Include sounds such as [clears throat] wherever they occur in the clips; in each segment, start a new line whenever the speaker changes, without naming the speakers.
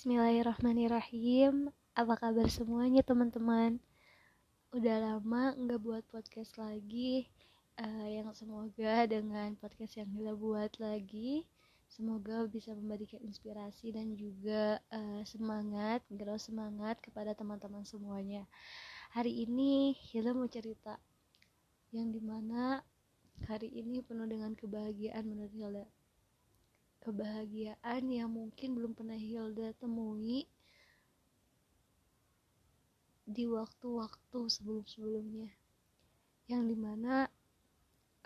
Bismillahirrahmanirrahim. Apa kabar semuanya teman-teman? Udah lama nggak buat podcast lagi. Uh, Yang semoga dengan podcast yang kita buat lagi Semoga bisa memberikan inspirasi dan juga uh, semangat Grow semangat kepada teman-teman semuanya. Hari ini Hila mau cerita Yang di mana hari ini penuh dengan kebahagiaan menurut Hilda kebahagiaan yang mungkin belum pernah Hilda temui di waktu-waktu sebelum-sebelumnya. Yang di mana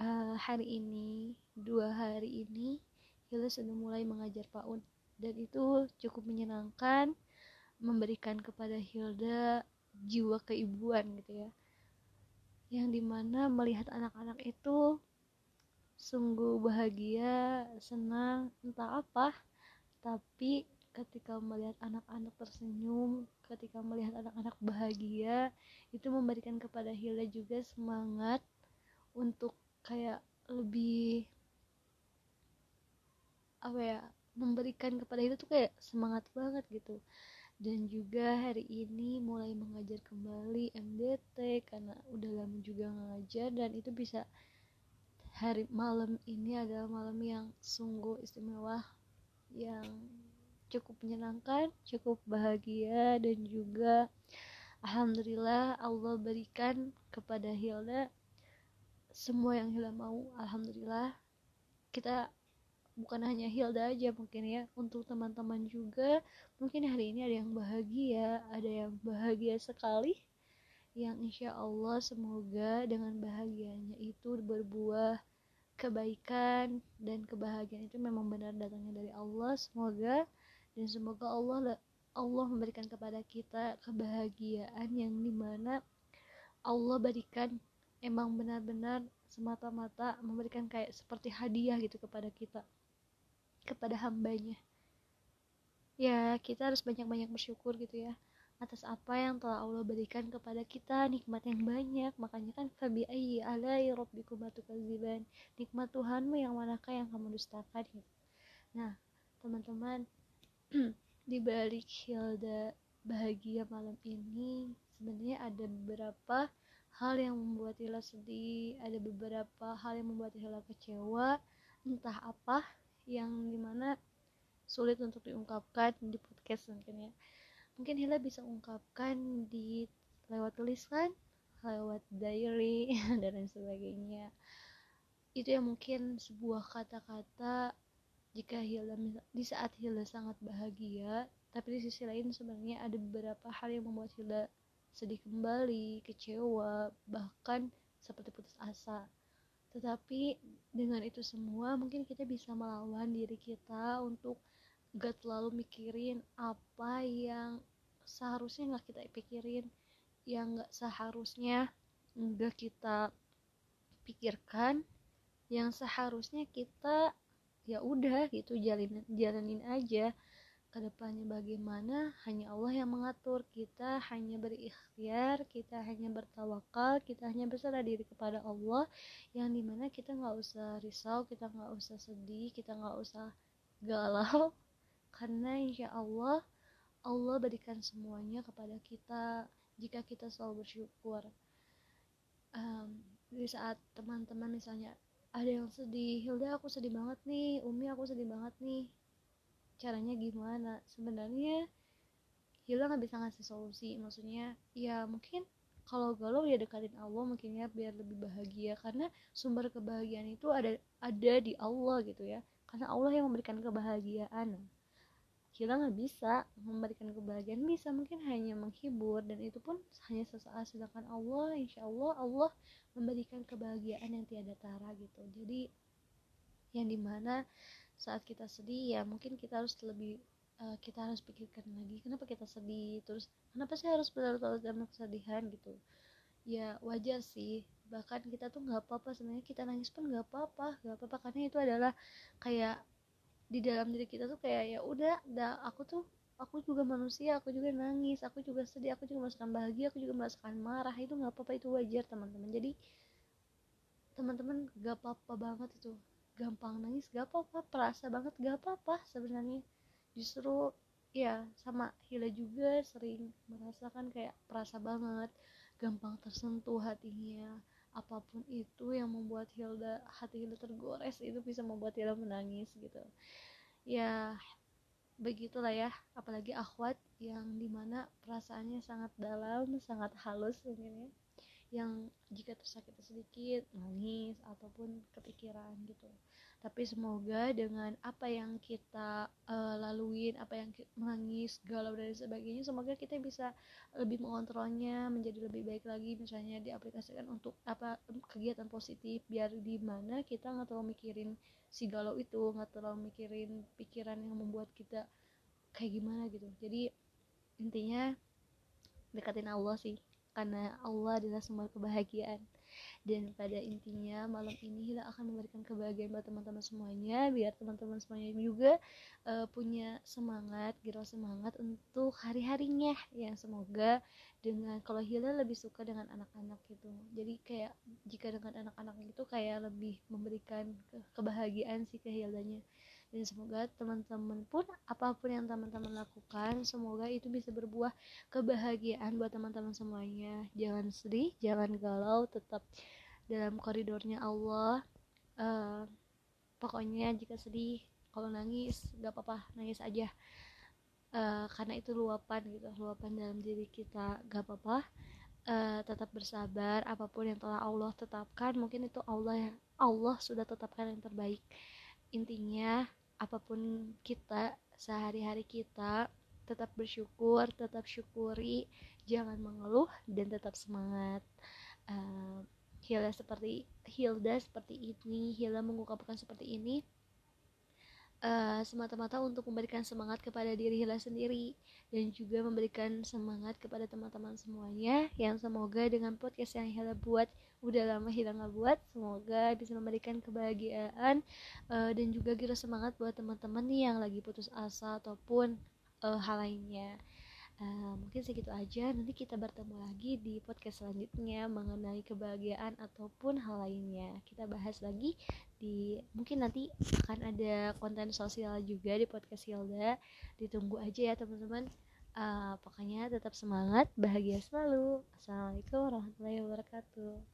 uh, hari ini dua hari ini Hilda sudah mulai mengajar PAUD. Dan itu cukup menyenangkan memberikan kepada Hilda jiwa keibuan gitu ya. Yang di mana melihat anak-anak itu sungguh bahagia, senang, entah apa. Tapi ketika melihat anak-anak tersenyum, ketika melihat anak-anak bahagia, itu memberikan kepada Hilda juga semangat untuk kayak lebih apa ya memberikan kepada Hilda tuh kayak semangat banget gitu dan juga hari ini mulai mengajar kembali MDT karena udah lama juga ngajar dan itu bisa hari malam ini adalah malam yang sungguh istimewa yang cukup menyenangkan, cukup bahagia dan juga alhamdulillah Allah berikan kepada Hilda semua yang Hilda mau. Alhamdulillah. Kita bukan hanya Hilda aja mungkin ya untuk teman-teman juga. Mungkin hari ini ada yang bahagia ada yang bahagia sekali yang insya Allah semoga dengan bahagianya itu berbuah kebaikan dan kebahagiaan itu memang benar datangnya dari Allah semoga. Dan semoga Allah Allah memberikan kepada kita kebahagiaan yang di mana Allah berikan emang benar-benar semata-mata memberikan kayak seperti hadiah gitu kepada kita kepada hambanya. Ya kita harus banyak-banyak bersyukur gitu ya atas apa yang telah Allah berikan kepada kita nikmat yang banyak. Makanya kan fabi ayyi alai rabbikum tukadziban nikmat Tuhanmu yang manakah yang kamu dustakan? Gitu nah teman-teman [clears throat] di balik Hilda bahagia malam ini sebenarnya ada beberapa hal yang membuat Hilda sedih ada beberapa hal yang membuat Hilda kecewa. Entah apa yang di mana sulit untuk diungkapkan di podcast mungkin ya mungkin Hila bisa ungkapkan di lewat tulisan lewat diary [laughs] dan lain sebagainya. Itu yang mungkin sebuah kata-kata jika Hila di saat Hila sangat bahagia tapi di sisi lain sebenarnya ada beberapa hal yang membuat Hila sedih kembali kecewa bahkan seperti putus asa. Tetapi dengan itu semua mungkin kita bisa melawan diri kita untuk gak terlalu mikirin apa yang seharusnya nggak kita pikirin yang nggak seharusnya nggak kita pikirkan yang seharusnya kita ya udah gitu jalanin jalanin aja. Ke depannya bagaimana hanya Allah yang mengatur. Kita hanya berikhtiar kita hanya bertawakal kita hanya berserah diri kepada Allah yang di mana kita nggak usah risau kita nggak usah sedih kita nggak usah galau karena insya Allah Allah berikan semuanya kepada kita jika kita selalu bersyukur. Um, di saat teman-teman misalnya ada yang sedih Hilda aku sedih banget nih Umi aku sedih banget nih. Caranya gimana? Sebenarnya Hilda nggak bisa ngasih solusi. Maksudnya ya mungkin kalau galau ya dekatin Allah mungkin ya biar lebih bahagia. Karena sumber kebahagiaan itu ada ada di Allah gitu ya. Karena Allah yang memberikan kebahagiaan kita nggak bisa memberikan kebahagiaan bisa mungkin hanya menghibur dan itu pun hanya sesaat sedangkan Allah insya Allah Allah memberikan kebahagiaan yang tiada tara gitu. Jadi yang di mana saat kita sedih ya mungkin kita harus lebih uh, kita harus pikirkan lagi kenapa kita sedih? Terus kenapa sih harus berlarut-larut dalam kesedihan gitu? Ya wajar sih. Bahkan kita tuh nggak apa-apa sebenarnya kita nangis pun nggak apa-apa. Nggak apa-apa karena itu adalah kayak di dalam diri kita tuh kayak ya udah dah aku tuh aku juga manusia aku juga nangis aku juga sedih aku juga merasakan bahagia aku juga merasakan marah. Itu nggak apa-apa itu wajar teman-teman. Jadi teman-teman gak apa-apa banget itu. Gampang nangis gak apa-apa. Perasa banget gak apa-apa sebenarnya. Justru ya sama Hila juga sering merasakan kayak perasa banget gampang tersentuh hatinya apa pun itu yang membuat Hilda hati Hilda tergores itu bisa membuat Hilda menangis gitu. Ya begitulah ya. Apalagi akhwat yang di mana perasaannya sangat dalam sangat halus mungkin ya yang jika tersakiti sedikit nangis ataupun kepikiran gitu tapi semoga dengan apa yang kita uh, laluin apa yang menangis galau dan sebagainya semoga kita bisa lebih mengontrolnya menjadi lebih baik lagi misalnya diaplikasikan untuk apa kegiatan positif biar di mana kita nggak terlalu mikirin si galau itu nggak terlalu mikirin pikiran yang membuat kita kayak gimana gitu. Jadi intinya dekatin Allah sih karena Allah adalah sumber kebahagiaan dan pada intinya malam ini Hila akan memberikan kebahagiaan buat teman-teman semuanya biar teman-teman semuanya juga uh, punya semangat gitu semangat untuk hari-harinya. Yang semoga dengan kalau Hila lebih suka dengan anak-anak gitu. Jadi kayak jika dengan anak-anak itu kayak lebih memberikan ke kebahagiaan sih ke Hilanya dan semoga teman-teman pun apa pun yang teman-teman lakukan semoga itu bisa berbuah kebahagiaan buat teman-teman semuanya. Jangan sedih jangan galau tetap dalam koridornya Allah. Uh, pokoknya jika sedih kalau nangis gak apa-apa nangis aja. Uh, karena itu luapan gitu luapan dalam diri kita gak apa-apa. Uh, tetap bersabar apa pun yang telah Allah tetapkan mungkin itu Allah yang Allah sudah tetapkan yang terbaik. Intinya apa pun kita sehari-hari kita tetap bersyukur tetap syukuri jangan mengeluh dan tetap semangat. Uh, Hilda seperti Hilda seperti ini Hilda mengungkapkan seperti ini. Uh, semata-mata untuk memberikan semangat kepada diri Hilda sendiri dan juga memberikan semangat kepada teman-teman semuanya yang semoga dengan podcast yang Hilda buat udah lama hilang nggak buat semoga bisa memberikan kebahagiaan uh, dan juga kira semangat buat teman-teman nih yang lagi putus asa ataupun uh, hal lainnya. Uh, mungkin segitu aja nanti kita bertemu lagi di podcast selanjutnya mengenai kebahagiaan ataupun hal lainnya. Kita bahas lagi di mungkin nanti akan ada konten sosial juga di podcast Hilda. Ditunggu aja ya teman-teman. Uh, pokoknya tetap semangat bahagia selalu. Assalamualaikum warahmatullahi wabarakatuh